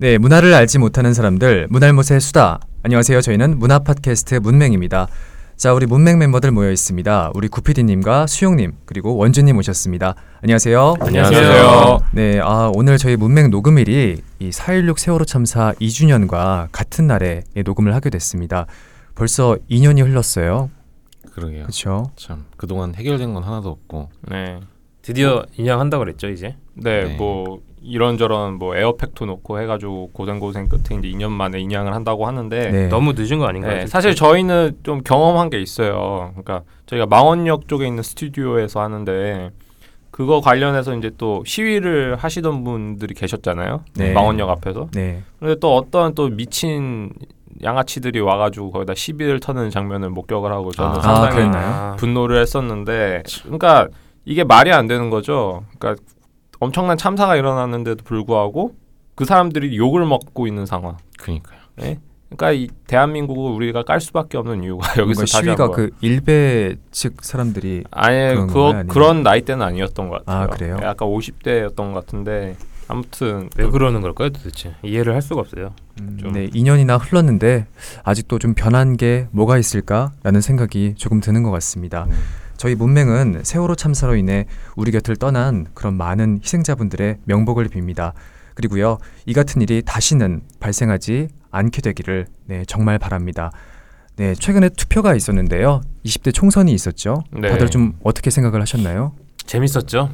네, 문화를 알지 못하는 사람들, 문알못의 수다. 안녕하세요. 저희는 문화 팟캐스트 문맹입니다. 자, 우리 문맹 멤버들 모여 있습니다. 우리 구피디님과 수용님 그리고 원주님 오셨습니다. 안녕하세요. 안녕하세요. 네, 아 오늘 저희 문맹 녹음일이 이 4.16 세월호 참사 2주년과 같은 날에 녹음을 하게 됐습니다. 벌써 2년이 흘렀어요. 그러게요. 그렇죠. 참 그동안 해결된 건 하나도 없고 네. 드디어 인양한다 그랬죠 이제. 네, 네. 뭐 이런저런 뭐 에어팩도 놓고 해가지고 고생고생 끝에 이제 2년 만에 인양을 한다고 하는데 네. 너무 늦은 거 아닌가요? 네? 사실 저희는 좀 경험한 게 있어요. 그러니까 저희가 망원역 쪽에 있는 스튜디오에서 하는데 그거 관련해서 이제 또 시위를 하시던 분들이 계셨잖아요. 네. 망원역 앞에서. 네. 근데 또 어떤 또 미친 양아치들이 와가지고 거기다 시비를 터는 장면을 목격을 하고 저는 아, 상당히 그랬나요? 분노를 했었는데 그러니까 이게 말이 안 되는 거죠. 그러니까 엄청난 참사가 일어났는데도 불구하고 그 사람들이 욕을 먹고 있는 상황. 그니까요. 예? 그러니까 이 대한민국을 우리가 깔 수밖에 없는 이유가 여기서 시위가 그 일베 측 사람들이 아예 그 그런 나이대는 아니었던 것 같아요. 아, 그래요? 약간 50대였던 것 같은데 아무튼 왜 그러는 걸까요 도대체? 이해를 할 수가 없어요. 음, 좀- 네, 2년이나 흘렀는데 아직도 좀 변한 게 뭐가 있을까라는 생각이 조금 드는 것 같습니다. 음. 저희 문맹은 세월호 참사로 인해 우리 곁을 떠난 그런 많은 희생자분들의 명복을 빕니다. 그리고요, 이 같은 일이 다시는 발생하지 않게 되기를 네, 정말 바랍니다. 네, 최근에 투표가 있었는데요. 20대 총선이 있었죠. 네. 다들 좀 어떻게 생각을 하셨나요? 재밌었죠.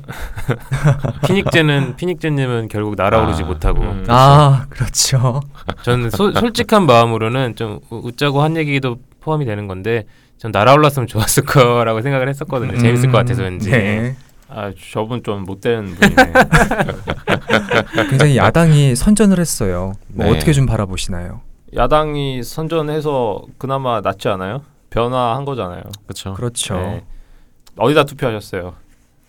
피닉제는 피닉제님은 결국 날아오르지 아, 못하고 음. 아, 그렇죠. 저는 소, 솔직한 마음으로는 좀 우- 웃자고 한 얘기도 포함이 되는 건데 전 날아올랐으면 좋았을 거라고 생각을 했었거든요. 재밌을 것 같아서 왠지. 네. 아 저분 좀 못된 분이네. 굉장히 야당이 선전을 했어요. 뭐 네. 어떻게 좀 바라보시나요? 야당이 선전해서 그나마 낫지 않아요? 변화한 거잖아요. 그렇죠. 그렇죠. 네. 어디다 투표하셨어요?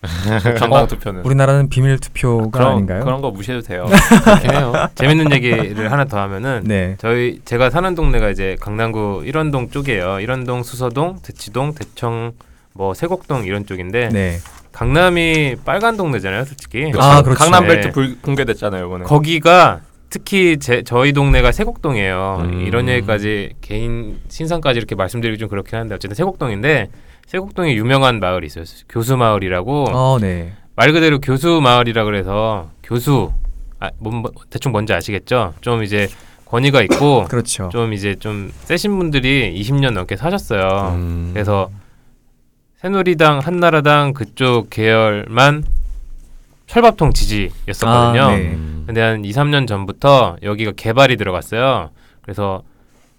정당 투표는. 우리나라는 비밀 투표가 그런 아닌가요? 그런 거 무시해도 돼요. 그렇긴 해요. 재밌는 얘기를 하나 더 하면은 네. 저희 제가 사는 동네가 이제 강남구 일원동 쪽이에요. 일원동, 수서동, 대치동, 대청, 뭐 세곡동 이런 쪽인데 네. 강남이 빨간 동네잖아요, 솔직히. 아, 그렇죠. 강남 벨트 네. 불, 공개됐잖아요 이번에. 거기가 특히 제, 저희 동네가 세곡동이에요. 음. 이런 얘기까지 개인 신상까지 이렇게 말씀드리기 좀 그렇긴 한데 어쨌든 세곡동인데 세곡동에 유명한 마을이 있어요. 교수 마을이라고 어, 네. 말 그대로 교수 마을이라 그래서 교수 아, 뭔, 뭐, 대충 뭔지 아시겠죠? 좀 이제 권위가 있고 그렇죠. 좀 이제 좀 세신 분들이 20년 넘게 사셨어요. 음. 그래서 새누리당, 한나라당 그쪽 계열만 철밥통 지지였었거든요. 아, 네. 음. 근데 한 2, 3년 전부터 여기가 개발이 들어갔어요. 그래서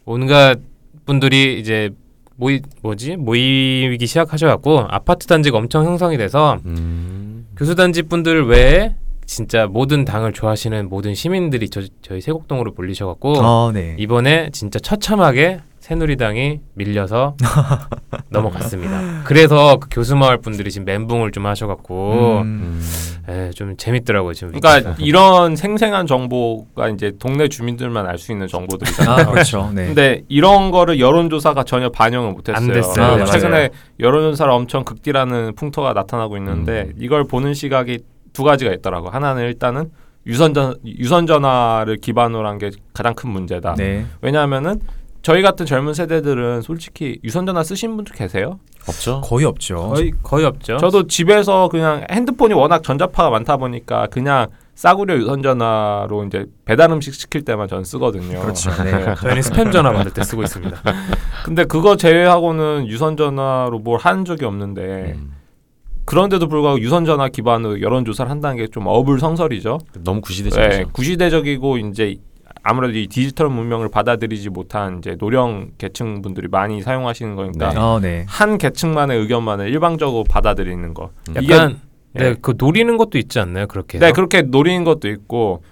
온갖 분들이 이제 모이 뭐지 모이기 시작하셔갖고 아파트 단지가 엄청 형성이 돼서 음. 교수 단지 분들 외에 진짜 모든 당을 좋아하시는 모든 시민들이 저, 저희 세곡동으로 몰리셔갖고 어, 네. 이번에 진짜 처참하게 새누리당이 밀려서 넘어갔습니다. 그래서 그 교수마을 분들이 지금 멘붕을 좀 하셔갖고 음, 음. 에, 좀 재밌더라고요 지금. 그러니까 이런 생생한 정보가 이제 동네 주민들만 알 수 있는 정보들이잖아요. 아, 그렇죠. 네. 근데 이런 거를 여론조사가 전혀 반영을 못했어요. 안 됐어요. 아, 맞아요. 최근에 여론조사를 엄청 극딜하는 풍토가 나타나고 있는데 음. 이걸 보는 시각이 두 가지가 있더라고. 하나는 일단은 유선 전 유선 전화를 기반으로 한 게 가장 큰 문제다. 네. 왜냐하면은 저희 같은 젊은 세대들은 솔직히 유선전화 쓰신 분들 계세요? 없죠. 거의 없죠. 거의 거의 없죠. 저도 집에서 그냥 핸드폰이 워낙 전자파가 많다 보니까 그냥 싸구려 유선전화로 이제 배달 음식 시킬 때만 전 쓰거든요. 그렇죠. 네. 저희는 스팸 전화 받을 때 쓰고 있습니다. 근데 그거 제외하고는 유선전화로 뭘 한 적이 없는데 음. 그런데도 불구하고 유선전화 기반으로 여론조사를 한다는 게 좀 어불성설이죠. 너무 구시대적이죠. 네, 구시대적이고 이제 아무래도 이 디지털 문명을 받아들이지 못한 이제 노령 계층 분들이 많이 사용하시는 거니까 네. 어, 네. 한 계층만의 의견만을 일방적으로 받아들이는 거. 음. 약간 예. 네, 그 노리는 것도 있지 않나요? 그렇게. 네 그렇게 노리는 것도 있고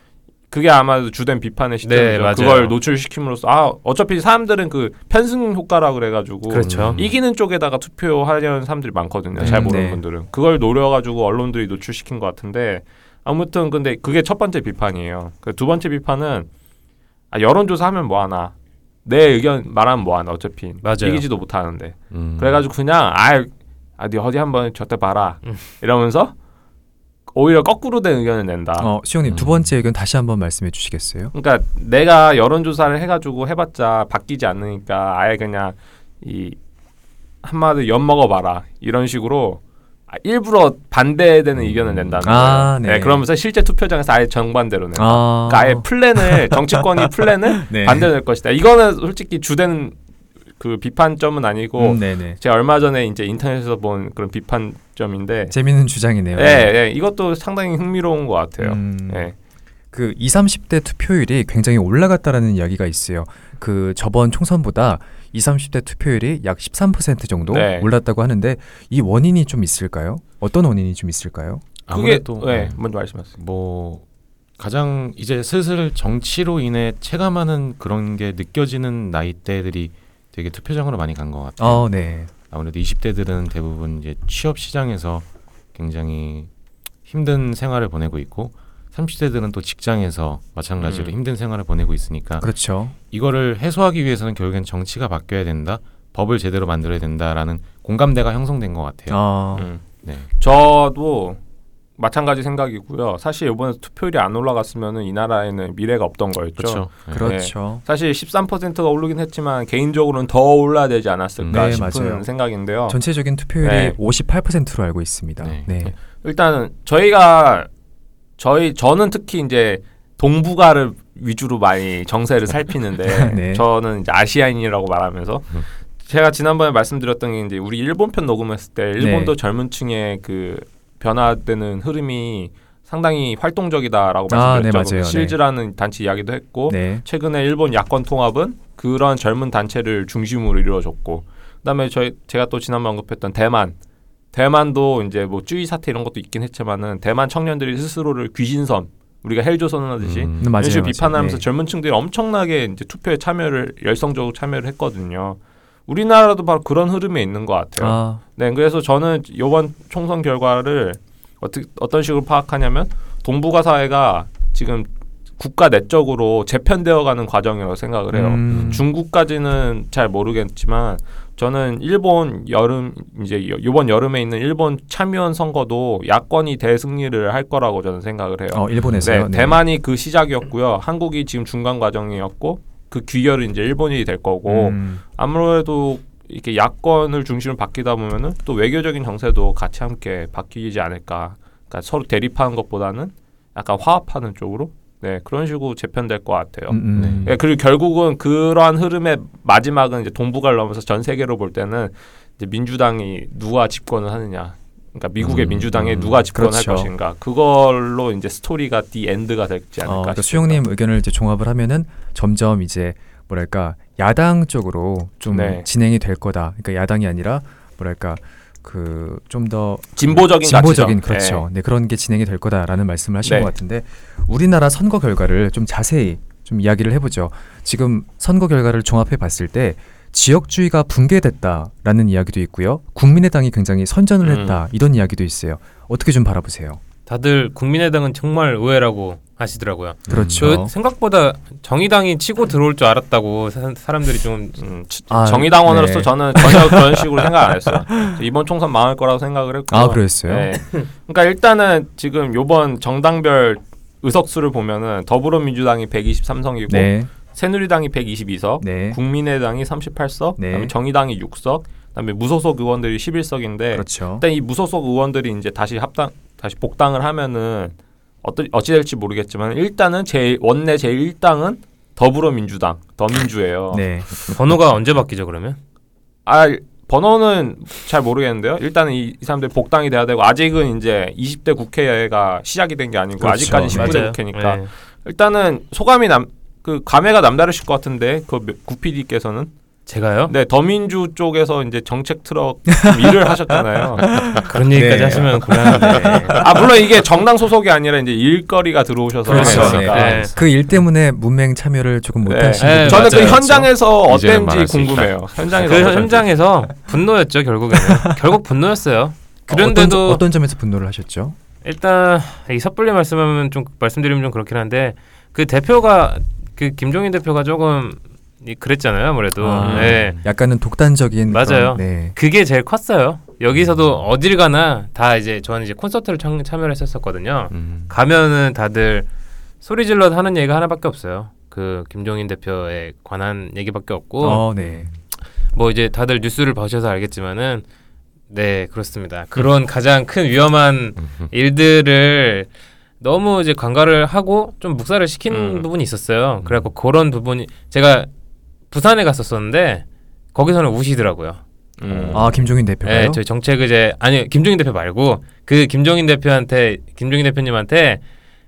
그게 아마도 주된 비판의 시점이죠. 네, 맞아요. 그걸 노출시킴으로써 아 어차피 사람들은 그 편승 효과라 그래가지고 그렇죠. 음. 이기는 쪽에다가 투표하려는 사람들이 많거든요. 잘 음, 모르는 네. 분들은 그걸 노려가지고 언론들이 노출시킨 것 같은데 아무튼 근데 그게 첫 번째 비판이에요. 그 두 번째 비판은 아, 여론조사 하면 뭐 하나 내 의견 말하면 뭐 하나 어차피 맞아요. 이기지도 못하는데 음. 그래가지고 그냥 아, 아, 네 어디 한번 저때 봐라 음. 이러면서 오히려 거꾸로 된 의견을 낸다. 어, 수영님 두 음. 번째 의견 다시 한번 말씀해 주시겠어요? 그러니까 내가 여론조사를 해가지고 해봤자 바뀌지 않으니까 아예 그냥 이 한마디 엿 먹어봐라 이런 식으로 아, 일부러 반대되는 의견을 낸다는 아, 거예요. 네. 네. 그러면서 실제 투표장에서 아예 정반대로 낸다. 아, 그러니까 아예 플랜을 정치권이 플랜을 네. 반대될 것이다. 이거는 솔직히 주된 그 비판점은 아니고 음, 네네. 제가 얼마 전에 이제 인터넷에서 본 그런 비판점인데, 재밌는 주장이네요. 예, 예, 이것도 상당히 흥미로운 것 같아요. 음, 예, 그 20, 30대 투표율이 굉장히 올라갔다라는 이야기가 있어요. 그 저번 총선보다 20, 30대 투표율이 약 13% 정도 네. 올랐다고 하는데 이 원인이 좀 있을까요? 어떤 원인이 좀 있을까요? 그게 아무래도 예, 네. 먼저 말씀하세요. 뭐 가장 이제 슬슬 정치로 인해 체감하는 그런 게 느껴지는 나이대들이 되게 투표장으로 많이 간 것 같아요. 어, 네. 아무래도 20대들은 대부분 이제 취업 시장에서 굉장히 힘든 생활을 보내고 있고 30대들은 또 직장에서 마찬가지로 음. 힘든 생활을 보내고 있으니까 그렇죠. 이거를 해소하기 위해서는 결국엔 정치가 바뀌어야 된다. 법을 제대로 만들어야 된다라는 공감대가 형성된 것 같아요. 아, 음. 네. 저도 마찬가지 생각이고요. 사실 이번에 투표율이 안 올라갔으면 이 나라에는 미래가 없던 거였죠. 그렇죠. 네. 그렇죠. 사실 13%가 오르긴 했지만 개인적으로는 더 올라야 되지 않았을까 네, 싶은 맞아요. 생각인데요. 전체적인 투표율이 네. 58%로 알고 있습니다. 네. 네. 일단은 저희가 저희 저는 특히 이제 동북아를 위주로 많이 정세를 살피는데 네. 저는 이제 아시아인이라고 말하면서 음. 제가 지난번에 말씀드렸던 게 이제 우리 일본 편 녹음했을 때 일본도 네. 젊은 층의 그 변화되는 흐름이 상당히 활동적이다라고 아, 네, 말씀드렸죠. 맞아요. 실즈라는 단체 이야기도 했고 네. 최근에 일본 야권 통합은 그런 젊은 단체를 중심으로 이루어졌고 그다음에 저희 제가 또 지난번 언급했던 대만 대만도 이제 뭐 쭈이 사태 이런 것도 있긴 했지만은 대만 청년들이 스스로를 귀신섬 우리가 헬조 선언하듯이 음. 네, 맞아요. 이런 식으로 맞아요. 비판하면서 네. 젊은 층들이 엄청나게 이제 투표에 참여를 열성적으로 참여를 했거든요. 우리나라도 바로 그런 흐름에 있는 것 같아요. 아, 네, 그래서 저는 이번 총선 결과를 어떻게 어떤 식으로 파악하냐면 동북아 사회가 지금 국가 내적으로 재편되어가는 과정이라고 생각을 해요. 음, 중국까지는 잘 모르겠지만 저는 일본 여름 이제 여- 이번 여름에 있는 일본 참의원 선거도 야권이 대승리를 할 거라고 저는 생각을 해요. 어, 일본에서요. 네, 대만이 그 시작이었고요. 한국이 지금 중간 과정이었고 그 귀결은 이제 일본이 될 거고 음, 아무래도 이렇게 야권을 중심으로 바뀌다 보면은 또 외교적인 정세도 같이 함께 바뀌지 않을까. 그러니까 서로 대립하는 것보다는 약간 화합하는 쪽으로 네 그런 식으로 재편될 것 같아요. 음, 음. 예, 그리고 결국은 그러한 흐름의 마지막은 이제 동북아를 넘어서 전 세계로 볼 때는 이제 민주당이 누가 집권을 하느냐. 그러니까 미국의 음, 민주당에 음, 누가 집권할 그렇죠. 것인가. 그걸로 이제 스토리가 the end가 될지 않을까. 어, 그러니까 싶습니다. 수영님 의견을 이제 종합을 하면은 점점 이제 뭐랄까 야당 쪽으로 좀 네. 진행이 될 거다. 그러니까 야당이 아니라 뭐랄까 그 좀 더 진보적인 진보적인 가치죠. 그렇죠. 네. 그런 게 진행이 될 거다라는 말씀을 하신 네. 것 같은데 우리나라 선거 결과를 좀 자세히 좀 이야기를 해보죠. 지금 선거 결과를 종합해 봤을 때 지역주의가 붕괴됐다라는 이야기도 있고요. 국민의당이 굉장히 선전을 음. 했다 이런 이야기도 있어요. 어떻게 좀 바라보세요? 다들 국민의당은 정말 의외라고 하시더라고요. 그렇죠. 저 생각보다 정의당이 치고 들어올 줄 알았다고 사, 사람들이 좀 음, 치- 아, 정의당원으로서 네. 저는 전혀 그런 식으로 생각 안 했어요. 이번 총선 망할 거라고 생각을 했고요. 아 그랬어요. 네. 그러니까 일단은 지금 요번 정당별 의석수를 보면은 더불어민주당이 123석이고 네, 새누리당이 122석, 네, 국민의당이 38석, 네. 그다음에 정의당이 6석, 그다음에 무소속 의원들이 11석인데 그렇죠. 일단 이 무소속 의원들이 이제 다시 합당 다시 복당을 하면은 어떠, 어찌 될지 모르겠지만 일단은 제 원내 제 1당은 더불어민주당, 더민주예요. 네, 번호가 언제 바뀌죠 그러면? 아 번호는 잘 모르겠는데요. 일단은 이, 이 사람들 복당이 돼야 되고 아직은 이제 20대 국회가 시작이 된 게 아니고 그렇죠. 아직까지 19대 맞아요. 국회니까 네. 일단은 소감이 남 그 감회가 남다르실 것 같은데 그 구PD께서는 제가요? 네 더민주 쪽에서 이제 정책 트럭 좀 일을 하셨잖아요. 그런 얘기까지 네. 하시면 곤란한데. 아 물론 이게 정당 소속이 아니라 이제 일거리가 들어오셔서 그렇죠. 그러니까. 네. 그일 때문에 문맹 참여를 조금 네. 네, 분들 저는 그 맞아요. 현장에서 이제는 어땠는지. 궁금해요. 현장에서 그. 현장에서 분노였죠 결국에는. 결국 분노였어요. 그런데도 어떤, 어떤 점에서 분노를 하셨죠? 일단 이 섣불리 말씀하면 좀 말씀드리면 좀 그렇긴 한데 그 대표가 그 김종인 대표가 조금 그랬잖아요 아무래도. 아. 네. 약간은 독단적인 맞아요. 그런, 네. 그게 제일 컸어요. 여기서도 어딜 가나 다 이제 저는 이제 콘서트를 참, 참여를 했었었거든요. 음. 가면은 다들 소리 질러 하는 얘기가 하나밖에 없어요. 그 김종인 대표에 관한 얘기밖에 없고 어, 네. 뭐 이제 다들 뉴스를 보셔서 알겠지만은 네 그렇습니다. 그런 가장 큰 위험한 일들을 너무 이제 관가를 하고 좀 묵살을 시킨 음. 부분이 있었어요. 그래갖고 그런 부분이 제가 부산에 갔었었는데 거기서는 우시더라고요. 음. 아 김종인 대표가요? 네, 저희 정책 의제 아니 김종인 대표 말고 그 김종인 대표한테 김종인 대표님한테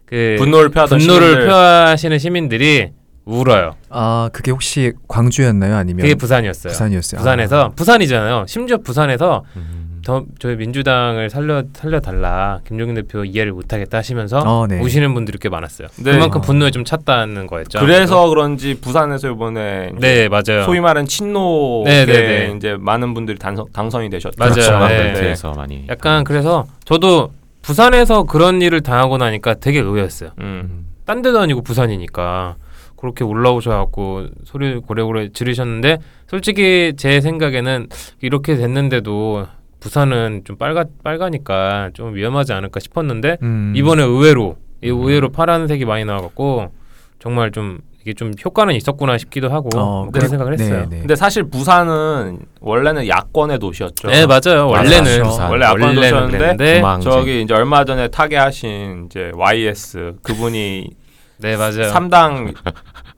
그 분노를 표하던 분노를 시민들. 표하시는 시민들이 울어요. 아 그게 혹시 광주였나요? 아니면 그게 부산이었어요. 부산이었어요. 부산에서 부산이잖아요. 심지어 부산에서 음. 더 저희 민주당을 살려 살려 달라 김종인 대표 이해를 못하겠다 하시면서 아, 어, 네. 우시는 분들이 꽤 많았어요. 네. 그만큼 아. 분노에 좀 찼다는 거였죠. 그래서 그런지 부산에서 이번에 네 맞아요. 소위 말하는 친노 네, 계 네, 네. 이제 많은 분들이 당선, 당선이 되셨죠. 맞아요. 그렇죠. 네. 멘트에서 많이 약간 그래서 저도 부산에서 그런 일을 당하고 나니까 되게 의외였어요. 음. 음. 딴 데도 아니고 부산이니까 그렇게 올라오셔갖고 소리 고래고래 지르셨는데 솔직히 제 생각에는 이렇게 됐는데도 부산은 좀 빨가 빨가니까 좀 위험하지 않을까 싶었는데 음. 이번에 의외로 이 의외로 파란색이 많이 나와갖고 정말 좀 이게 좀 효과는 있었구나 싶기도 하고 어, 그런 그래- 생각을 했어요. 네, 네. 근데 사실 부산은 원래는 야권의 도시였죠. 네 맞아요. 원래는 부산. 원래 야권 도시였는데 저기 이제 얼마 전에 타계하신 이제 YS 그분이 네 맞아요. 삼당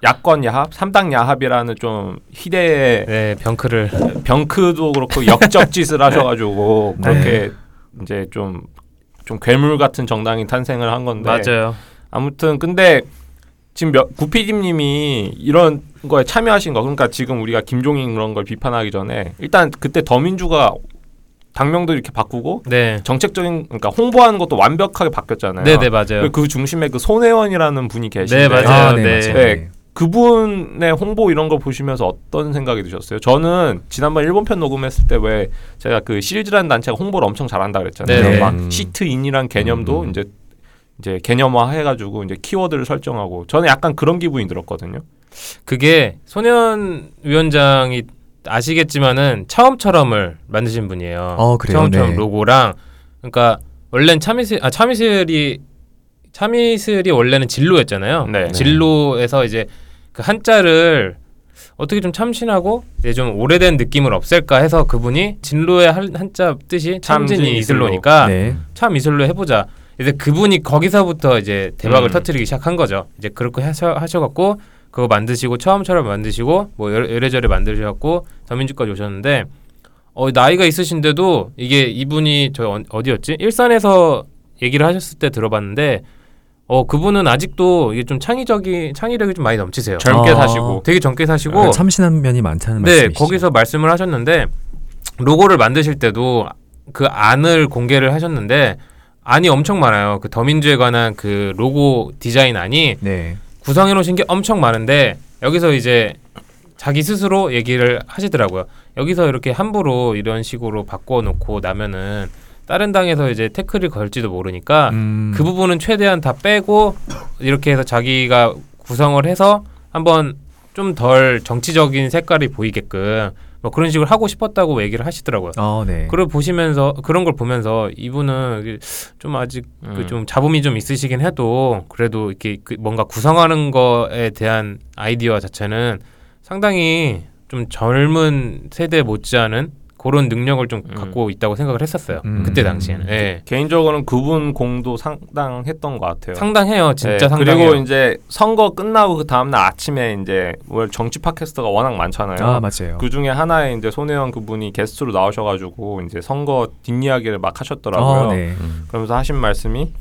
야권 야합, 삼당 야합이라는 좀 희대의 네 병크를 병크도 그렇고 역적 짓을 하셔가지고 네. 그렇게 이제 좀좀 괴물 같은 정당이 탄생을 한 건데 맞아요. 아무튼 근데 지금 몇, 구피디님이 이런 거에 참여하신 거 그러니까 지금 우리가 김종인 그런 걸 비판하기 전에 일단 그때 더민주가 당명도 이렇게 바꾸고 네. 정책적인 그러니까 홍보하는 것도 완벽하게 바뀌었잖아요. 네 네 맞아요. 그 중심에 그 손혜원이라는 분이 계신데 네, 맞아요. 아, 네, 네. 맞아요. 네. 그분의 홍보 이런 거 보시면서 어떤 생각이 드셨어요? 저는 지난번 일본 편 녹음했을 때 왜 제가 그 시리즈라는 단체가 홍보를 엄청 잘한다 그랬잖아요. 네, 네. 막 음. 시트인이란 개념도 음. 이제 이제 개념화 해가지고 이제 키워드를 설정하고 저는 약간 그런 기분이 들었거든요. 그게 손현 위원장이 아시겠지만은 처음처럼을 만드신 분이에요. 어, 그래요? 처음처럼 네. 로고랑 그러니까 원래는 참이슬 아 참이슬이 참이슬이 원래는 진로였잖아요. 네. 진로에서 이제 그 한자를 어떻게 좀 참신하고 이제 좀 오래된 느낌을 없앨까 해서 그분이 진로의 한, 한자 뜻이 참진 참진 이슬로니까 네. 참 이슬로 해보자. 이제 그분이 거기서부터 이제 대박을 음. 터트리기 시작한 거죠. 이제 그렇게 하셔, 하셔갖고 그거 만드시고 처음처럼 만드시고 뭐 여러- 이래저래 만드셔갖고 더민주까지 오셨는데 어 나이가 있으신데도 이게 이분이 저 어- 어디였지 일산에서 얘기를 하셨을 때 들어봤는데 어 그분은 아직도 이게 좀 창의적인 창의력이 좀 많이 넘치세요. 젊게 아. 사시고 되게 젊게 사시고 참신한 면이 많다는 네, 말씀이시죠. 거기서 말씀을 하셨는데 로고를 만드실 때도 그 안을 공개를 하셨는데 안이 엄청 많아요. 그 더민주에 관한 그 로고 디자인 안이 네. 구성해 놓으신 게 엄청 많은데 여기서 이제 자기 스스로 얘기를 하시더라고요. 여기서 이렇게 함부로 이런 식으로 바꿔 놓고 나면은 다른 당에서 이제 태클을 걸지도 모르니까 음. 그 부분은 최대한 다 빼고 이렇게 해서 자기가 구성을 해서 한번 좀 덜 정치적인 색깔이 보이게끔 뭐 그런 식으로 하고 싶었다고 얘기를 하시더라고요. 어, 네. 그걸 보시면서 그런 걸 보면서 이분은 좀 아직 음. 그좀 자부미 좀 있으시긴 해도 그래도 이렇게 그 뭔가 구성하는 거에 대한 아이디어 자체는 상당히 좀 젊은 세대 못지않은 그런 능력을 좀 음. 갖고 있다고 생각을 했었어요. 음. 그때 당시에는. 예. 개인적으로는 그분 공도 상당했던 것 같아요. 상당해요. 진짜 네, 상당해요. 그리고 이제 선거 끝나고 그 다음날 아침에 이제 월 정치 팟캐스트가 워낙 많잖아요. 아, 맞아요. 그 중에 하나에 이제 손혜원 그분이 게스트로 나오셔가지고 이제 선거 뒷이야기를 막 하셨더라고요. 어, 네. 음. 그러면서 하신 말씀이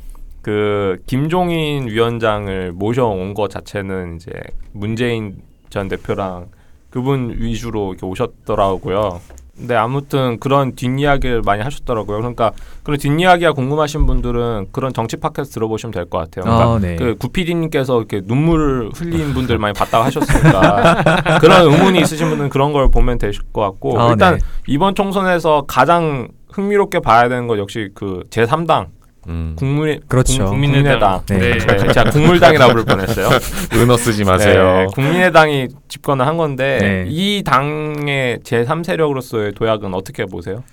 그 김종인 위원장을 모셔온 것 자체는 이제 문재인 전 대표랑 그분 위주로 이렇게 오셨더라고요. 근데 아무튼 그런 뒷이야기를 많이 하셨더라고요. 그러니까 그런 뒷이야기가 궁금하신 분들은 그런 정치 팟캐스트 들어보시면 될 것 같아요. 그러니까 아, 네. 그 구피디님께서 이렇게 눈물을 흘린 분들 많이 봤다고 하셨으니까 그런 의문이 있으신 분은 그런 걸 보면 되실 것 같고 아, 일단 네. 이번 총선에서 가장 흥미롭게 봐야 되는 건 역시 그 제3당 음. 국민 그렇죠. 국, 민의당 네. 네. 제가 국물당이라 부를 뻔했어요. 은어 쓰지 마세요. 네, 국민의당이 집권을 한 건데 네. 이 당의 제 3세력으로서의 도약은 어떻게 보세요?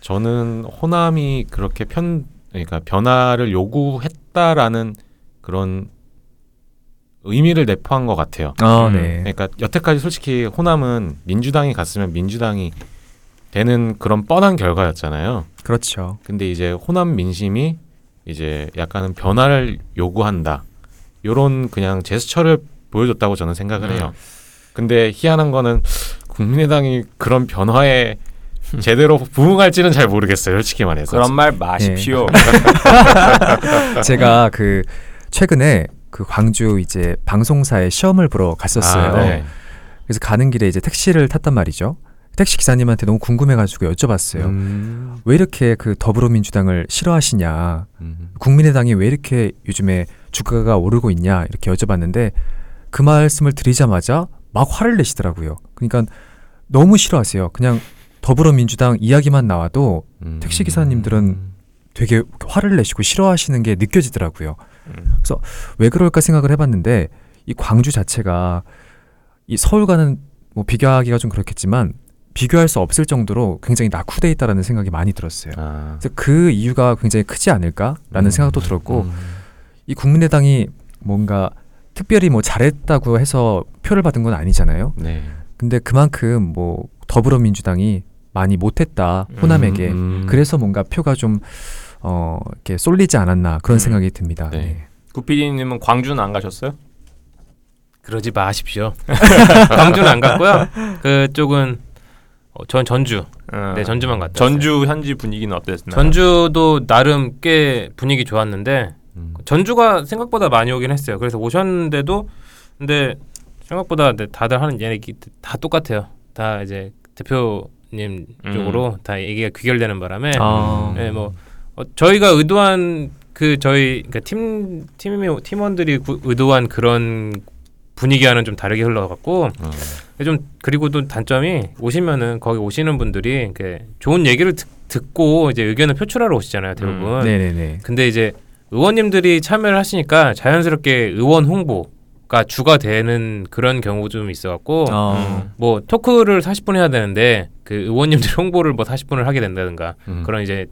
저는 호남이 그렇게 편 그러니까 변화를 요구했다라는 그런 의미를 내포한 것 같아요. 아, 음. 네. 그러니까 여태까지 솔직히 호남은 민주당이 갔으면 민주당이 되는 그런 뻔한 결과였잖아요. 그렇죠. 근데 이제 호남 민심이 이제 약간은 변화를 요구한다. 요런 그냥 제스처를 보여줬다고 저는 생각을 음. 해요. 근데 희한한 거는 국민의당이 그런 변화에 제대로 부응할지는 잘 모르겠어요. 솔직히 말해서. 그런 말 마십시오. 제가 그 최근에 그 광주 이제 방송사에 시험을 보러 갔었어요. 아, 네. 그래서 가는 길에 이제 택시를 탔단 말이죠. 택시 기사님한테 너무 궁금해가지고 여쭤봤어요. 음, 왜 이렇게 그 더불어민주당을 싫어하시냐? 음. 국민의당이 왜 이렇게 요즘에 주가가 오르고 있냐? 이렇게 여쭤봤는데 그 말씀을 드리자마자 막 화를 내시더라고요. 그러니까 너무 싫어하세요. 그냥 더불어민주당 이야기만 나와도 음. 택시 기사님들은 되게 화를 내시고 싫어하시는 게 느껴지더라고요. 음. 그래서 왜 그럴까 생각을 해봤는데 이 광주 자체가 이 서울과는 뭐 비교하기가 좀 그렇겠지만 비교할 수 없을 정도로 굉장히 낙후돼 있다라는 생각이 많이 들었어요. 아. 그래서 그 이유가 굉장히 크지 않을까라는 음. 생각도 들었고 음. 이 국민의당이 뭔가 특별히 뭐 잘했다고 해서 표를 받은 건 아니잖아요. 네. 근데 그만큼 뭐 더불어민주당이 많이 못했다 호남에게 음. 그래서 뭔가 표가 좀 어, 이렇게 쏠리지 않았나 그런 음. 생각이 듭니다. 네. 네. 구피디님은 광주는 안 가셨어요? 그러지 마십시오. 광주는 안 갔고요. 그쪽은 어, 전 전주. 어, 네, 전주만 갔다. 전주 현지 분위기는 어땠나요? 전주도 나름 꽤 분위기 좋았는데 음. 전주가 생각보다 많이 오긴 했어요. 그래서 오셨는데도 근데 생각보다 네, 다들 하는 얘기 다 똑같아요. 다 이제 대표님 음. 쪽으로 다 얘기가 귀결되는 바람에 아. 네, 뭐 어, 저희가 의도한 그 저희 그러니까 팀 팀의 팀원들이 구, 의도한 그런 분위기와는 좀 다르게 흘러갔고 어. 좀 그리고 또 단점이 오시면은 거기 오시는 분들이 그 좋은 얘기를 듣, 듣고 이제 의견을 표출하러 오시잖아요 대부분. 음. 네네네. 근데 이제 의원님들이 참여를 하시니까 자연스럽게 의원 홍보 가 주가 되는 그런 경우 좀 있어갖고 어. 뭐 토크를 40분 해야 되는데 그 의원님들 홍보를 뭐 40분을 하게 된다든가 음. 그런 이제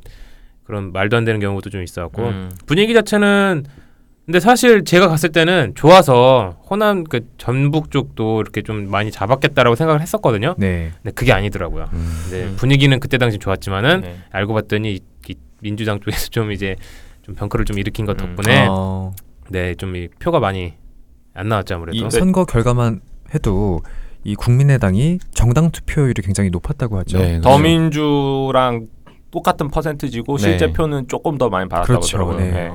그런 말도 안 되는 경우도 좀 있어갖고 음. 분위기 자체는 근데 사실 제가 갔을 때는 좋아서 호남 그 전북 쪽도 이렇게 좀 많이 잡았겠다라고 생각을 했었거든요. 네. 근데 그게 아니더라고요. 음. 근데 음. 분위기는 그때 당시 좋았지만은 네. 알고 봤더니 이, 이 민주당 쪽에서 좀 이제 좀 병크를 좀 일으킨 것 음. 덕분에 어, 네 좀 이 표가 많이 안 나왔죠 아무래도. 이 선거 결과만 해도 이 국민의당이 정당 투표율이 굉장히 높았다고 하죠. 네, 그렇죠. 더민주랑 똑같은 퍼센트지고 네. 실제 표는 조금 더 많이 받았다고 그렇죠. 하더라고요. 네. 네.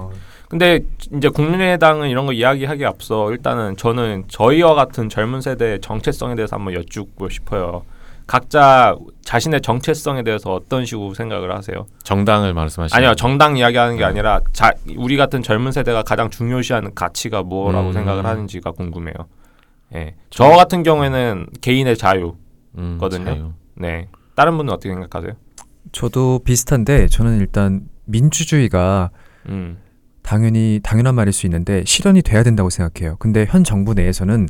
근데 이제 국민의당은 이런 거 이야기하기 앞서 일단은 저는 저희와 같은 젊은 세대의 정체성에 대해서 한번 여쭙고 싶어요. 각자 자신의 정체성에 대해서 어떤 식으로 생각을 하세요? 정당을 말씀하시는 아니요, 정당 이야기하는 게 네. 아니라 자, 우리 같은 젊은 세대가 가장 중요시하는 가치가 뭐라고 음. 생각을 하는지가 궁금해요. 예, 저 같은 경우에는 개인의 자유. 음, 거든요. 자유. 네, 다른 분은 어떻게 생각하세요? 저도 비슷한데 저는 일단 민주주의가 음, 당연히 당연한 말일 수 있는데 실현이 돼야 된다고 생각해요. 근데 현 정부 내에서는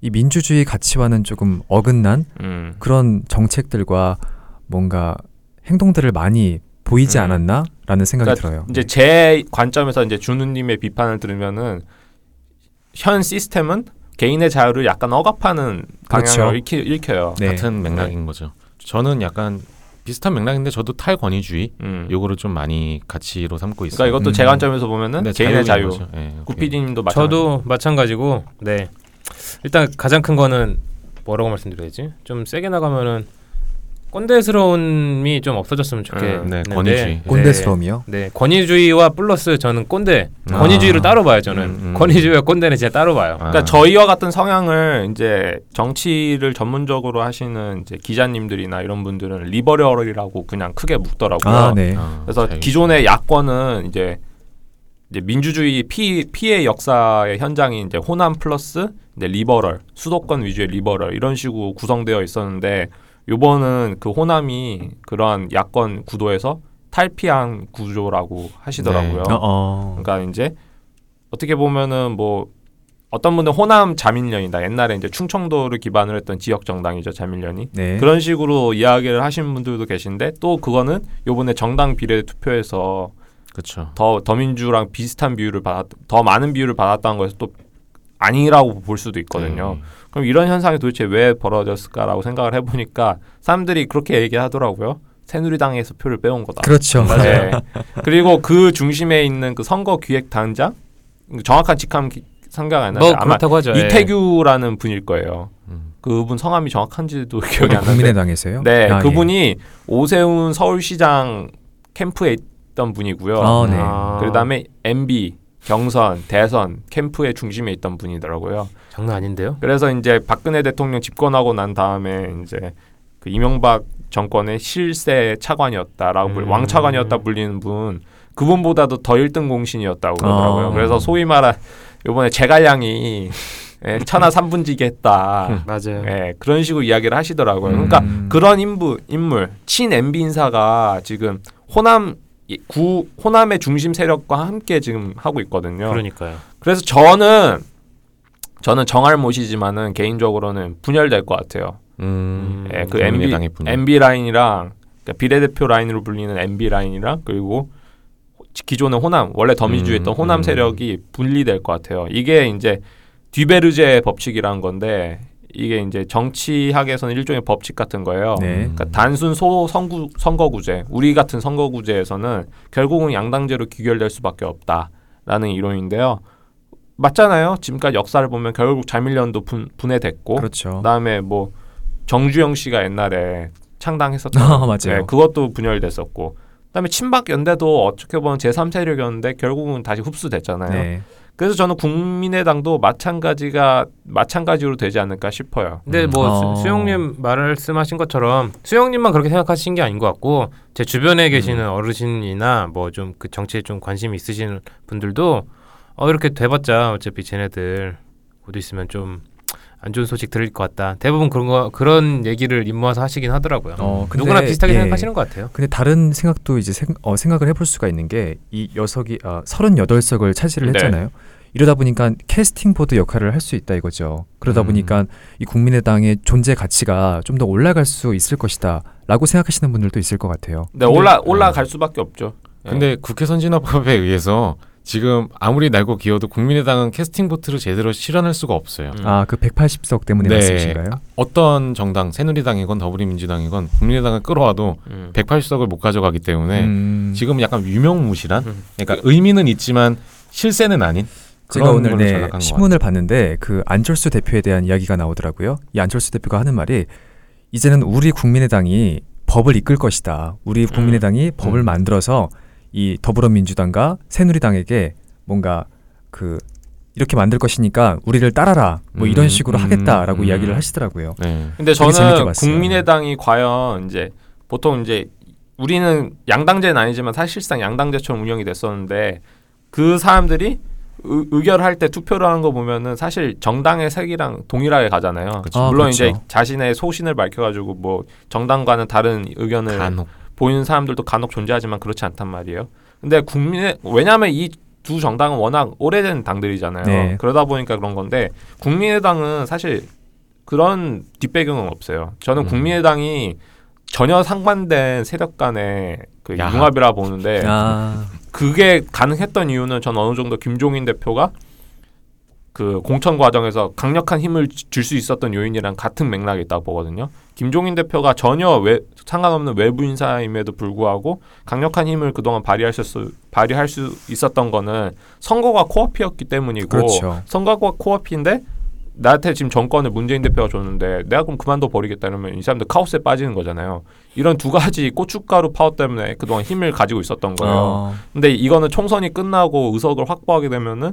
이 민주주의 가치와는 조금 어긋난 음, 그런 정책들과 뭔가 행동들을 많이 보이지 음. 않았나라는 생각이 그러니까 들어요. 이제 제 관점에서 이제 준우님의 비판을 들으면은 현 시스템은 개인의 자유를 약간 억압하는 그렇죠. 방향으로 읽히, 읽혀요. 네. 같은 맥락인 거죠. 저는 약간 비슷한 맥락인데 저도 탈권위주의 음. 요거를 좀 많이 가치로 삼고 있어요. 그러니까 이것도 제 음. 관점에서 보면은 네, 개인의 자유. 예, 구피디님도 마찬가지. 저도 마찬가지고 네 일단 가장 큰 거는 뭐라고 말씀드려야지 좀 세게 나가면은 꼰대스러움이 좀 없어졌으면 좋겠는데 네, 권위주의. 꼰대스러움이요. 네, 권위주의와 플러스 저는 꼰대 아. 권위주의를 따로 봐요 저는 음, 음. 권위주의와 꼰대는 진짜 따로 봐요 아. 그러니까 저희와 같은 성향을 이제 정치를 전문적으로 하시는 이제 기자님들이나 이런 분들은 liberal이라고 그냥 크게 묶더라고요. 아, 네. 아, 그래서. 기존의 야권은 이제 이제 민주주의 피, 피해 역사의 현장이 이제 호남 플러스 이제 liberal 수도권 위주의 liberal 이런 식으로 구성되어 있었는데 요번은 그 호남이 그러한 야권 구도에서 탈피한 구조라고 하시더라고요. 네. 어, 어. 그러니까 이제 어떻게 보면은 뭐 어떤 분은 호남 자민련이다. 옛날에 이제 충청도를 기반으로 했던 지역 정당이죠, 자민련이. 네. 그런 식으로 이야기를 하시는 분들도 계신데 또 그거는 요번에 정당 비례 투표에서 그렇죠. 더 더민주랑 비슷한 비율을 받았 더 많은 비율을 받았다는 거에서 또 아니라고 볼 수도 있거든요. 음. 그럼 이런 현상이 도대체 왜 벌어졌을까라고 생각을 해보니까 사람들이 그렇게 얘기하더라고요. 새누리당에서 표를 빼온 거다. 그렇죠. 네. 그리고 그 중심에 있는 그 선거 기획 단장 정확한 직함 기- 생각 안 나는데 뭐 아마 그렇다고 하죠. 예. 이태규라는 분일 거예요. 음. 그분 성함이 정확한지도 기억이 안 나는데. 국민의당에서요? 네, 아, 예. 그분이 오세훈 서울시장 캠프에 있던 분이고요. 아, 네. 아. 그다음에 MB 경선, 대선 캠프의 중심에 있던 분이더라고요. 장난 아닌데요? 그래서 이제 박근혜 대통령 집권하고 난 다음에 이제 그 이명박 정권의 실세 차관이었다라고 불- 음. 왕차관이었다 불리는 분 그분보다도 더 1등 공신이었다고 그러더라고요. 아. 그래서 소위 말한 이번에 제갈량이 예, 천하 삼분지기 했다. 맞아요. 예, 그런 식으로 이야기를 하시더라고요. 음. 그러니까 그런 인부, 인물 친 MB 인사가 지금 호남 이- 구 호남의 중심 세력과 함께 지금 하고 있거든요. 그러니까요. 그래서 저는 저는 정할 못이지만은 개인적으로는 분열될 것 같아요. 음. 예, 그 MB. MB 라인이랑 그러니까 비례대표 라인으로 불리는 MB 라인이랑 그리고 기존의 호남 원래 더민주였던 음, 호남 음. 세력이 분리될 것 같아요. 이게 이제 뒤베르제 법칙이라는 건데 이게 이제 정치학에서는 일종의 법칙 같은 거예요. 네. 그러니까 단순 소 선구, 선거구제 우리 같은 선거구제에서는 결국은 양당제로 귀결될 수밖에 없다라는 이론인데요. 맞잖아요. 지금까지 역사를 보면 결국 자밀련도 분, 분해됐고 그렇죠. 그다음에 뭐 정주영 씨가 옛날에 창당했었던 아, 맞아요. 네, 그것도 분열됐었고 그다음에 친박 연대도 어떻게 보면 제3 세력이었는데 결국은 다시 흡수됐잖아요. 네. 그래서 저는 국민의당도 마찬가지가 마찬가지로 되지 않을까 싶어요. 근데 뭐 어. 수, 수영님 말씀하신 것처럼 수영님만 그렇게 생각하신 게 아닌 것 같고 제 주변에 계시는 어르신이나 뭐 좀 그 정치에 좀 관심이 있으신 분들도 어 이렇게 돼봤자 어차피 쟤네들 곧 있으면 좀 안 좋은 소식 들을 것 같다. 대부분 그런 거 그런 얘기를 입모아서 하시긴 하더라고요. 어, 근데, 누구나 비슷하게 예. 생각하시는 것 같아요. 근데 다른 생각도 이제 생, 어, 생각을 해볼 수가 있는 게 이 녀석이 아, 38석을 차지를 네. 했잖아요. 이러다 보니까 캐스팅 보드 역할을 할 수 있다 이거죠. 그러다 음. 보니까 이 국민의당의 존재 가치가 좀 더 올라갈 수 있을 것이다라고 생각하시는 분들도 있을 것 같아요. 근데 근데- 올라 올라갈 수밖에 없죠. 예. 근데 국회 선진화법에 의해서 지금 아무리 날고 기어도 국민의당은 캐스팅 보트를 제대로 실현할 수가 없어요. 음. 아그 180석 때문에 네. 말씀이신가요? 어떤 정당, 새누리당이건 더불어민주당이건 국민의당을 끌어와도 음. 180석을 못 가져가기 때문에 음, 지금 약간 유명무실한 음. 그러니까 의미는 있지만 실세는 아닌 제가 오늘 네, 신문을 봤는데 그 안철수 대표에 대한 이야기가 나오더라고요. 이 안철수 대표가 하는 말이 이제는 우리 국민의당이 법을 이끌 것이다. 우리 국민의당이 법을 음. 만들어서 이 더불어민주당과 새누리당에게 뭔가 그 이렇게 만들 것이니까 우리를 따라라. 뭐 이런 음, 식으로 음, 하겠다라고 음. 이야기를 하시더라고요. 네. 근데 저는. 국민의당이 과연 이제 보통 이제 우리는 양당제는 아니지만 사실상 양당제처럼 운영이 됐었는데 그 사람들이 의, 의결할 때 투표를 하는 거 보면은 사실 정당의 색이랑 동일하게 가잖아요. 그쵸. 아, 물론 그렇죠. 이제 자신의 소신을 밝혀가지고 뭐 정당과는 다른 의견을 간혹 보이는 사람들도 간혹 존재하지만 그렇지 않단 말이에요. 근데 국민의 왜냐하면 이 두 정당은 워낙 오래된 당들이잖아요. 네. 그러다 보니까 그런 건데 국민의당은 사실 그런 뒷배경은 없어요. 저는 음. 국민의당이 전혀 상반된 세력 간의 그 야합. 융합이라 보는데 아, 그게 가능했던 이유는 전 어느 정도 김종인 대표가 그 공천 과정에서 강력한 힘을 줄 수 있었던 요인이랑 같은 맥락이 있다고 보거든요. 김종인 대표가 전혀 외, 상관없는 외부 인사임에도 불구하고 강력한 힘을 그동안 발휘할 수 발휘할 수 있었던 거는 선거가 코앞이었기 때문이고 그렇죠. 선거가 코앞인데 나한테 지금 정권을 문재인 대표가 줬는데 내가 그럼 그만둬 버리겠다 이러면 이 사람들 카오스에 빠지는 거잖아요. 이런 두 가지 고춧가루 파워 때문에 그동안 힘을 가지고 있었던 거예요. 어, 근데 이거는 총선이 끝나고 의석을 확보하게 되면은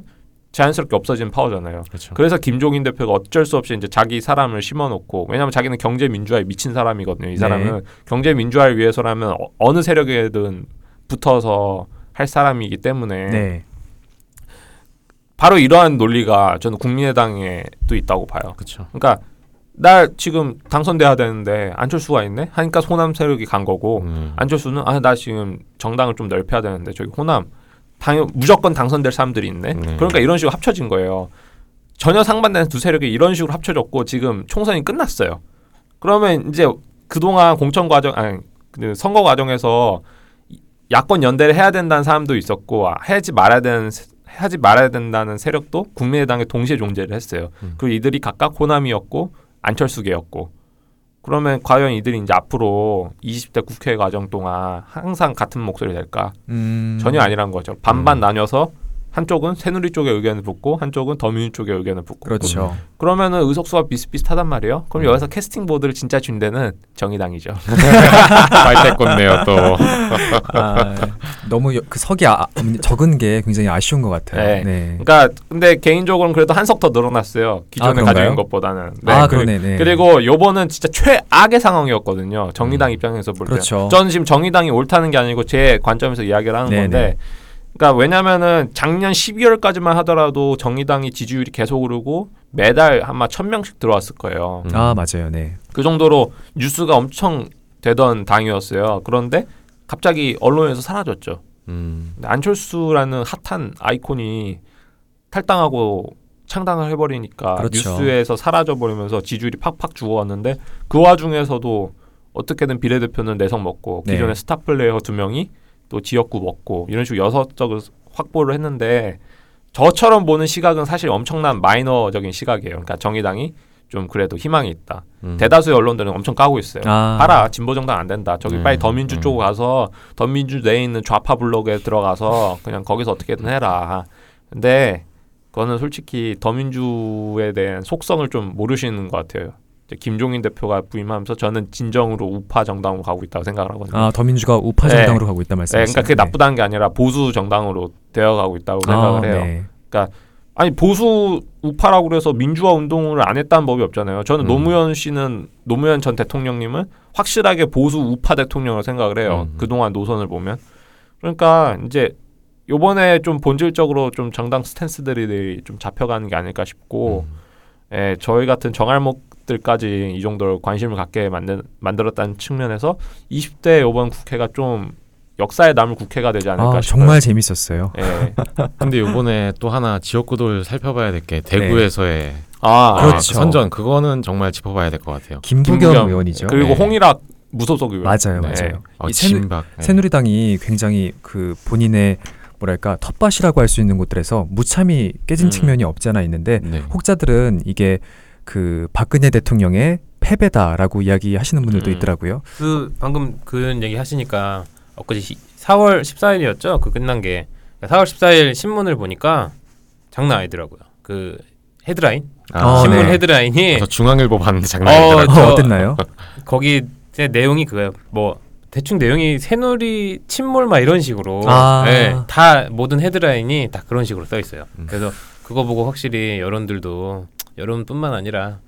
자연스럽게 없어지는 파워잖아요. 그렇죠. 그래서 김종인 대표가 어쩔 수 없이 이제 자기 사람을 심어놓고 왜냐하면 자기는 경제 민주화에 미친 사람이거든요. 이 네. 사람은 경제 민주화를 위해서라면 어, 어느 세력에든 붙어서 할 사람이기 때문에 네. 바로 이러한 논리가 저는 국민의당에도 있다고 봐요. 그렇죠. 그러니까 나 지금 당선돼야 되는데 안철수가 있네 하니까 호남 세력이 간 거고 음. 안철수는 아 나 지금 정당을 좀 넓혀야 되는데 저기 호남 당 무조건 당선될 사람들이 있네. 네. 그러니까 이런 식으로 합쳐진 거예요. 전혀 상반되는 두 세력이 이런 식으로 합쳐졌고 지금 총선이 끝났어요. 그러면 이제 그동안 공천 과정 아니 그 선거 과정에서 야권 연대를 해야 된다는 사람도 있었고 아, 하지 말아야 되는 세- 하지 말아야 된다는 세력도 국민의당에 동시에 존재를 했어요. 음. 그리고 이들이 각각 호남이었고 안철수계였고 그러면 과연 이들이 이제 앞으로 20대 국회 과정 동안 항상 같은 목소리 될까? 음. 전혀 아니란 거죠. 반반 음. 나뉘어서 한쪽은 새누리 쪽의 의견을 붙고 한쪽은 더민주 쪽의 의견을 붙고 그렇죠. 그러면은 의석수가 비슷비슷하단 말이에요. 그럼 음. 여기서 캐스팅 보드를 진짜 준 데는 정의당이죠. 빨대 꽂네요 또. 아, 너무 여- 그 석이 아, 적은 게 굉장히 아쉬운 것 같아요. 네. 네. 그러니까 근데 개인적으로는 그래도 한 석 더 늘어났어요. 기존에? 가지고 있는 것보다는. 아 그- 그러네. 네. 그리고 요번은 진짜 최악의 상황이었거든요. 정의당 음. 입장에서 볼 때. 그렇죠. 저는 지금 정의당이 옳다는 게 아니고 제 관점에서 이야기를 하는 네네. 건데 그러니까 왜냐면은 작년 12월까지만 하더라도 정의당이 지지율이 계속 오르고 매달 아마 1000명씩 들어왔을 거예요. 음. 아 맞아요. 네. 그 정도로 뉴스가 엄청 되던 당이었어요. 그런데 갑자기 언론에서 사라졌죠. 음. 안철수라는 핫한 아이콘이 탈당하고 창당을 해버리니까 그렇죠. 뉴스에서 사라져 버리면서 지지율이 팍팍 죽어왔는데 그 와중에서도 어떻게든 비례대표는 내성 먹고 네. 기존의 스타 플레이어 두 명이 또 지역구 먹고 이런 식으로 여섯 적을 확보를 했는데 저처럼 보는 시각은 사실 엄청난 마이너적인 시각이에요. 그러니까 정의당이 좀 그래도 희망이 있다. 음. 대다수의 언론들은 엄청 까고 있어요. 아. 봐라 진보 정당 안 된다. 저기 네. 빨리 더민주 음. 쪽 가서 더민주 내에 있는 좌파 블록에 들어가서 그냥 거기서 어떻게든 해라. 근데 그거는 솔직히 더민주에 대한 속성을 좀 모르시는 것 같아요. 김종인 대표가 부임하면서 저는 진정으로 우파 정당으로 가고 있다고 생각을 하거든요. 아 더민주가 우파 네. 정당으로 가고 있다 네, 말씀이시죠? 그러니까 그게 나쁘다는 게 아니라 보수 정당으로 되어 가고 있다고 생각을 해요. 네. 아니 보수 우파라고 그래서 민주화 운동을 안 했다는 법이 없잖아요. 저는 음. 노무현 씨는 노무현 전 대통령님은 확실하게 보수 우파 대통령을 생각을 해요. 음. 그동안 노선을 보면. 그러니까 이제 요번에 좀 본질적으로 좀 정당 스탠스들이 좀 잡혀가는 게 아닐까 싶고 음. 예, 저희 같은 정알목 들까지 이 정도로 관심을 갖게 만든, 만들었다는 측면에서 20대 요번 국회가 좀 역사에 남을 국회가 되지 않을까 아 싶어요. 정말 재밌었어요. 예. 근데 이번에 또 하나 지역구도를 살펴봐야 될 게 대구에서의 아, 아, 그렇죠. 그 선전 그거는 정말 짚어봐야 될 것 같아요. 김부겸, 김부겸. 의원이죠. 그리고 네. 홍일학 무소속 의원. 맞아요, 네. 맞아요. 어, 이 새누. 네. 새누리당이 굉장히 그 본인의 뭐랄까 텃밭이라고 할 수 있는 곳들에서 무참히 깨진 음. 측면이 없지 않아 있는데 네. 혹자들은 이게 그 박근혜 대통령의 패배다라고 이야기하시는 분들도 음. 있더라고요. 그 방금 그런 얘기 하시니까 엊그제 시- 4월 14일이었죠. 그 끝난 게 4월 14일 신문을 보니까 장난 아니더라고요. 그 헤드라인 어, 신문 네. 헤드라인이 저 중앙일보 봤는데 장난 어, 아니더라고요. 어, 저- 어땠나요? 거기 제 내용이 그거예요. 뭐 대충 내용이 새누리 침몰 막 이런 식으로 아. 네, 다 모든 헤드라인이 다 그런 식으로 써 있어요. 음. 그래서 그거 보고 확실히 여론들도 여론뿐만 아니라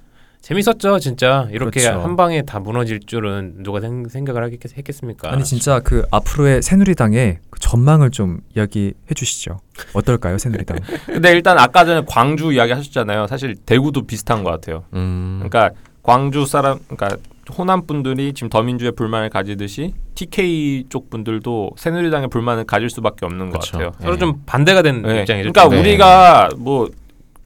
재밌었죠, 진짜 이렇게 그렇죠. 한 방에 다 무너질 줄은 누가 생, 생각을 하겠, 했겠습니까? 아니 진짜 그 앞으로의 새누리당의 그 전망을 좀 이야기해 주시죠. 어떨까요, 새누리당? 근데 일단 아까 전에 광주 이야기 하셨잖아요. 사실 대구도 비슷한 것 같아요. 음. 그러니까 광주 사람, 그러니까 호남 분들이 지금 더민주의 불만을 가지듯이 TK 쪽 분들도 새누리당의 불만을 가질 수밖에 없는 것 그쵸. 같아요. 서로 좀 반대가 된 네. 입장이죠. 그러니까 네. 우리가 뭐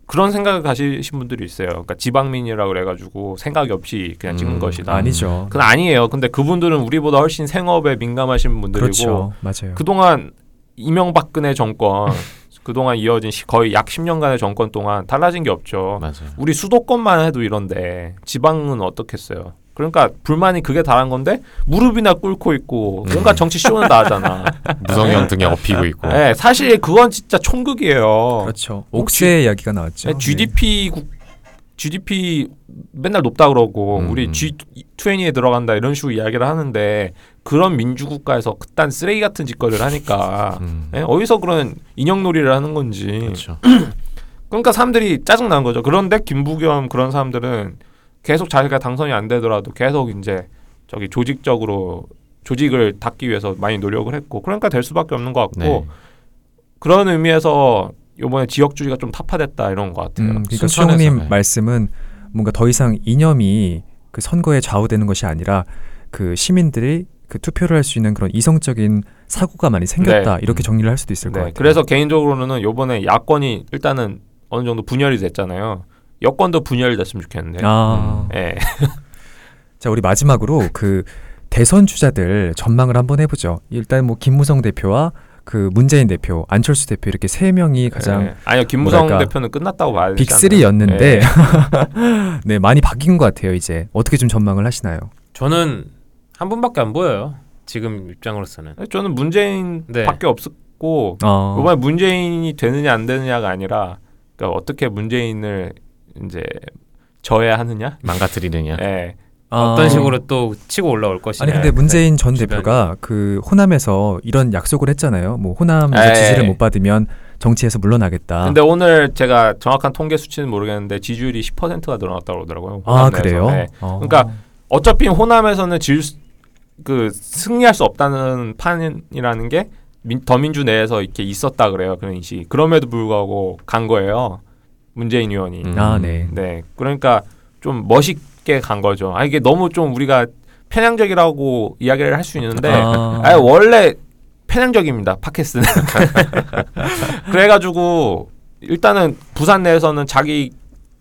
그런 생각을 가지신 분들이 있어요. 그러니까 지방민이라고 그래가지고 생각이 없이 그냥 찍는 음, 것이다. 아니죠. 그건 아니에요. 근데 그분들은 우리보다 훨씬 생업에 민감하신 분들이고 그렇죠, 맞아요. 그동안 이명박근혜 정권 그동안 이어진 시- 거의 약 10년간의 정권 동안 달라진 게 없죠. 맞아요. 우리 수도권만 해도 이런데 지방은 어떻겠어요? 그러니까 불만이 그게 다른 건데 무릎이나 꿇고 있고 뭔가 정치 쇼는 다 하잖아. 무성형 등에 업히고 있고. 네, 사실 그건 진짜 총극이에요. 그렇죠. 옥새 이야기가 나왔죠. 네, GDP 국 GDP 맨날 높다 그러고 음, 우리 음. G20에 들어간다 이런 식으로 이야기를 하는데 그런 민주국가에서 그딴 쓰레기 같은 짓거리를 하니까 음. 예? 어디서 그런 인형놀이를 하는 건지 그렇죠. 그러니까 사람들이 짜증 난 거죠. 그런데 김부겸 그런 사람들은 계속 자기가 당선이 안 되더라도 계속 이제 저기 조직적으로 조직을 닫기 위해서 많이 노력을 했고 그러니까 될 수밖에 없는 것 같고 네. 그런 의미에서 이번에 지역주의가 좀 타파됐다 이런 것 같아요. 음, 그러니까 수영님 네. 말씀은 뭔가 더 이상 이념이 그 선거에 좌우되는 것이 아니라 그 시민들이 그 투표를 할 수 있는 그런 이성적인 사고가 많이 생겼다 이렇게 정리를 할 수도 있을 것 네, 같아요. 그래서 개인적으로는 요번에 야권이 일단은 어느 정도 분열이 됐잖아요. 여권도 분열이 됐으면 좋겠는데. 아, 예. 자 우리 마지막으로 그 대선 주자들 전망을 한번 해보죠. 일단 뭐 김무성 대표와 그 문재인 대표, 안철수 대표 이렇게 세 명이 가장 예. 아니요 김무성 뭐랄까, 대표는 끝났다고 봐야 되지 빅3였는데 않나요? 네 많이 바뀐 것 같아요 이제 어떻게 좀 전망을 하시나요? 저는 한 분밖에 안 보여요. 지금 입장으로서는. 예. 저는 문재인밖에 네. 없었고 어, 이번에 문재인이 되느냐 안 되느냐가 아니라 그러니까 어떻게 문재인을 이제 져야 하느냐. 망가뜨리느냐. 예. 아, 어떤 식으로 또 치고 올라올 것이냐. 아니 근데 문재인 전 주변에. 대표가 그 호남에서 이런 약속을 했잖아요. 뭐 호남 에이. 지지를 못 받으면 정치에서 물러나겠다. 근데 오늘 제가 정확한 통계 수치는 모르겠는데 지지율이 10%가 늘어났다고 그러더라고요. 아. 그래요? 네. 어. 그러니까 어차피 호남에서는 질 그 승리할 수 없다는 판이라는 게 민, 더민주 내에서 이렇게 있었다 그래요 그런 인식이 그럼에도 불구하고 간 거예요 문재인 의원이 음. 아 네. 네 그러니까 좀 멋있게 간 거죠 아 이게 너무 좀 우리가 편향적이라고 이야기를 할 수 있는데 아. 아 원래 편향적입니다 팟캐스트는 그래가지고 일단은 부산 내에서는 자기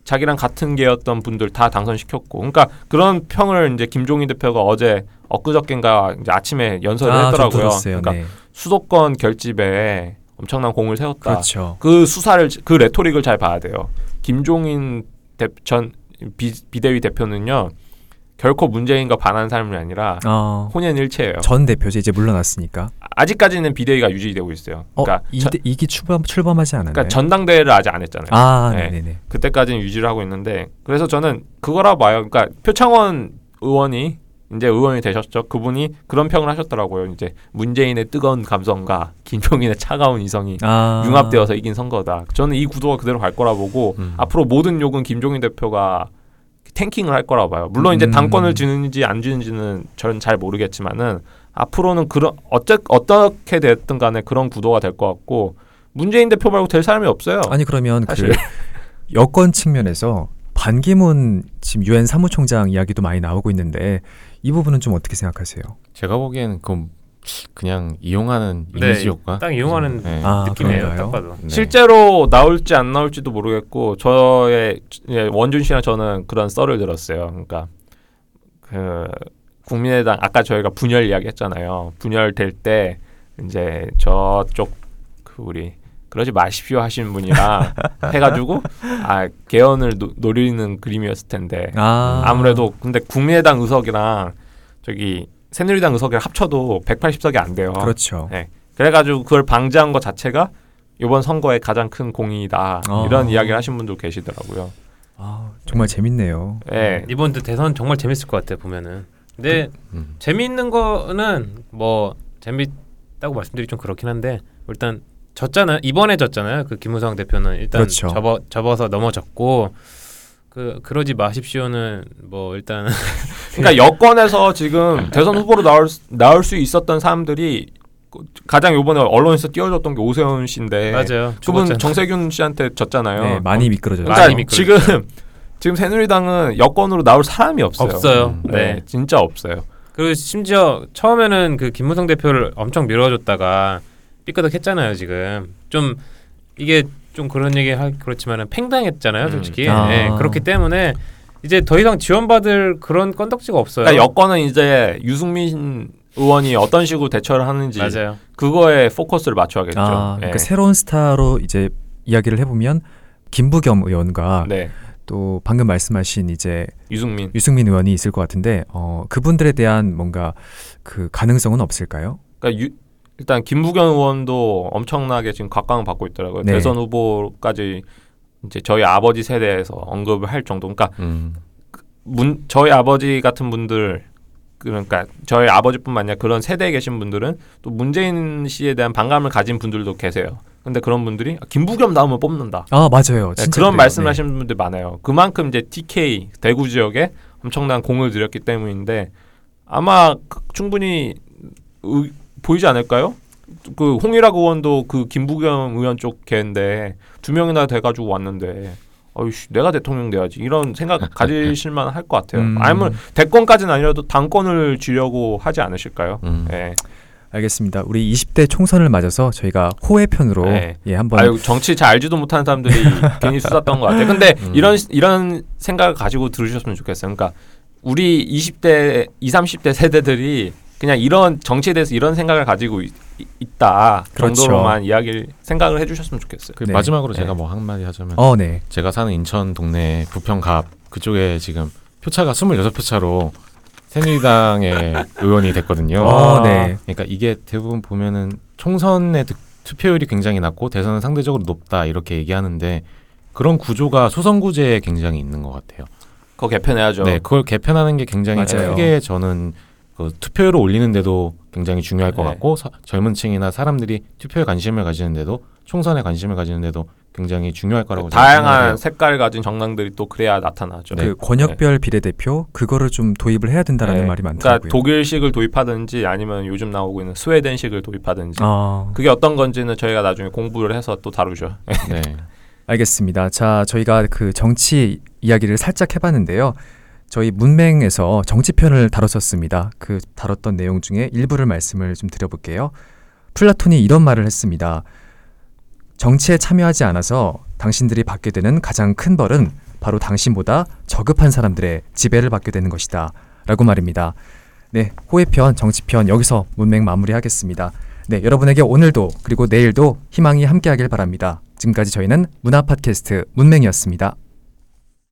자기랑 같은 계였던 분들 다 당선시켰고 그러니까 그런 평을 이제 김종인 대표가 어제 엊그저께인가 이제 아침에 연설을 아, 좀 했더라고요. 그러니까 네. 수도권 결집에 엄청난 공을 세웠다 그렇죠. 그 수사를 그 레토릭을 잘 봐야 돼요. 김종인 대, 전 비, 비대위 대표는요 결코 문재인과 반하는 사람이 아니라 어, 혼연일체예요. 전 대표죠 이제 물러났으니까. 아직까지는 비대위가 유지되고 있어요. 어, 그러니까, 이, 전, 이기 출범 출범하지 않았나요? 그러니까 전당대회를 아직 안 했잖아요. 아, 네. 네, 네, 그때까지는 유지를 하고 있는데 그래서 저는 그거라 봐요. 그러니까 표창원 의원이 이제 의원이 되셨죠. 그분이 그런 평을 하셨더라고요. 이제 문재인의 뜨거운 감성과 김종인의 차가운 이성이 아, 융합되어서 이긴 선거다. 저는 이 구도가 그대로 갈 거라 보고 음. 앞으로 모든 욕은 김종인 대표가 탱킹을 할 거라 봐요. 물론 이제 음. 당권을 쥐는지 안 쥐는지는 저는 잘 모르겠지만은 앞으로는 그런 어째 어떻게 됐든 간에 그런 구도가 될 것 같고 문재인 대표 말고 될 사람이 없어요. 아니 그러면 사실. 그 여권 측면에서 반기문 지금 유엔 사무총장 이야기도 많이 나오고 있는데 이 부분은 좀 어떻게 생각하세요? 제가 보기에는 그 그냥 이용하는 네, 이미지 효과. 딱 이용하는 네. 아, 느낌이에요. 그런가요? 딱 봐도. 네. 실제로 나올지 안 나올지도 모르겠고 저의 예, 원준 씨랑 저는 그런 썰을 들었어요. 그러니까 그 국민의당 아까 저희가 분열 이야기했잖아요. 분열될 때 이제 저쪽 그 우리 그러지 마십시오 하시는 분이랑 해가지고 아 개헌을 노, 노리는 그림이었을 텐데 아, 아무래도 근데 국민의당 의석이랑 저기 새누리당 의석이랑 합쳐도 180석이 안 돼요. 그렇죠. 네. 그래가지고 그걸 방지한 것 자체가 이번 선거의 가장 큰 공이다 아. 이런 이야기를 하신 분도 계시더라고요. 아, 정말 재밌네요. 예. 이번 대선 정말 재밌을 것 같아 보면은. 근데 음. 재미있는 거는 뭐 재밌다고 말씀드리기 좀 그렇긴 한데 일단 졌잖아요. 이번에 졌잖아요. 그 김무성 대표는 일단 그렇죠. 접어 접어서 넘어졌고 그 그러지 마십시오는 뭐 일단 그러니까 여권에서 지금 대선 후보로 나올 수- 나올 수 있었던 사람들이 가장 요번에 언론에서 띄워줬던 게 오세훈 씨인데 맞아요. 그분 죽었잖아요. 정세균 씨한테 졌잖아요. 네, 많이 미끄러졌죠. 그러니까 많이 미끄러졌죠. 지금 지금 새누리당은 여권으로 나올 사람이 없어요. 없어요. 음. 네, 네. 진짜 없어요. 그리고 심지어 처음에는 그 김무성 대표를 엄청 밀어줬다가 삐끄덕했잖아요. 지금 좀 이게 좀 그런 얘기 하 그렇지만은 팽당했잖아요. 음. 솔직히 아. 네, 그렇기 때문에 이제 더 이상 지원받을 그런 건덕지가 없어요. 그러니까 여권은 이제 유승민 의원이 어떤 식으로 대처를 하는지 맞아요. 그거에 포커스를 맞춰야겠죠. 아, 예. 그러니까 새로운 스타로 이제 이야기를 해보면 김부겸 의원과 네, 또 방금 말씀하신 이제 유승민. 유승민 의원이 있을 것 같은데 어, 그분들에 대한 뭔가 그 가능성은 없을까요? 그러니까 유, 일단 김부겸 의원도 엄청나게 지금 각광을 받고 있더라고요. 네. 대선 후보까지 이제 저희 아버지 세대에서 언급을 할 정도. 그러니까 음. 문, 저희 아버지 같은 분들 그러니까 저희 아버지뿐만 아니라 그런 세대에 계신 분들은 또 문재인 씨에 대한 반감을 가진 분들도 계세요. 근데 그런 분들이 김부겸 나오면 뽑는다. 아 맞아요. 네, 그런. 말씀하시는 분들 많아요. 그만큼 이제 TK 대구 지역에 엄청난 공을 들였기 때문인데 아마 그- 충분히 의- 보이지 않을까요? 그 홍일학 의원도 그 김부겸 의원 쪽 걔인데 두 명이나 돼가지고 왔는데 어이씨 내가 대통령 돼야지 이런 생각 가지실만 할 것 같아요. 음. 아니면 대권까지는 아니라도 당권을 쥐려고 하지 않으실까요? 음. 예. 알겠습니다. 우리 20대 총선을 맞아서 저희가 호의 편으로 네. 예 한번 아유 정치 잘 알지도 못하는 사람들이 괜히 수다 떤것 같아요. 근데 음. 이런 이런 생각을 가지고 들으셨으면 좋겠어요. 그러니까 우리 20대, 20, 30대 세대들이 그냥 이런 정치에 대해서 이런 생각을 가지고 있, 다 그렇죠. 정도로만 이야기를 생각을 해주셨으면 좋겠어요. 그 네. 마지막으로 네. 제가 뭐 한마디 하자면 어, 네. 제가 사는 인천 동네 부평갑 그쪽에 지금 표차가 26표 차로 새누리당의 의원이 됐거든요. 어, 네. 그러니까 이게 대부분 보면은 총선의 득- 투표율이 굉장히 낮고 대선은 상대적으로 높다 이렇게 얘기하는데 그런 구조가 소선구제에 굉장히 있는 것 같아요. 그거 개편해야죠. 네, 그걸 개편하는 게 굉장히 맞아요. 크게 저는 그 투표율을 올리는데도 굉장히 중요할 것 네. 같고 사- 젊은 층이나 사람들이 투표에 관심을 가지는데도 총선에 관심을 가지는데도 굉장히 중요할 거라고 다양한 생각해요. 색깔을 가진 정당들이 또 그래야 나타나죠. 그 권역별 비례대표 그거를 좀 도입을 해야 된다라는 네. 말이 그러니까 많더라고요. 독일식을 도입하든지 아니면 요즘 나오고 있는 스웨덴식을 도입하든지 아, 그게 어떤 건지는 저희가 나중에 공부를 해서 또 다루죠. 네. 알겠습니다. 자, 저희가 그 정치 이야기를 살짝 해봤는데요. 저희 문맹에서 정치편을 다뤘었습니다. 그 다뤘던 내용 중에 일부를 말씀을 좀 드려볼게요. 플라톤이 이런 말을 했습니다. 정치에 참여하지 않아서 당신들이 받게 되는 가장 큰 벌은 바로 당신보다 저급한 사람들의 지배를 받게 되는 것이다. 라고 말입니다. 네, 호의편, 정치편 여기서 문맹 마무리하겠습니다. 네, 여러분에게 오늘도 그리고 내일도 희망이 함께하길 바랍니다. 지금까지 저희는 문화 팟캐스트 문맹이었습니다.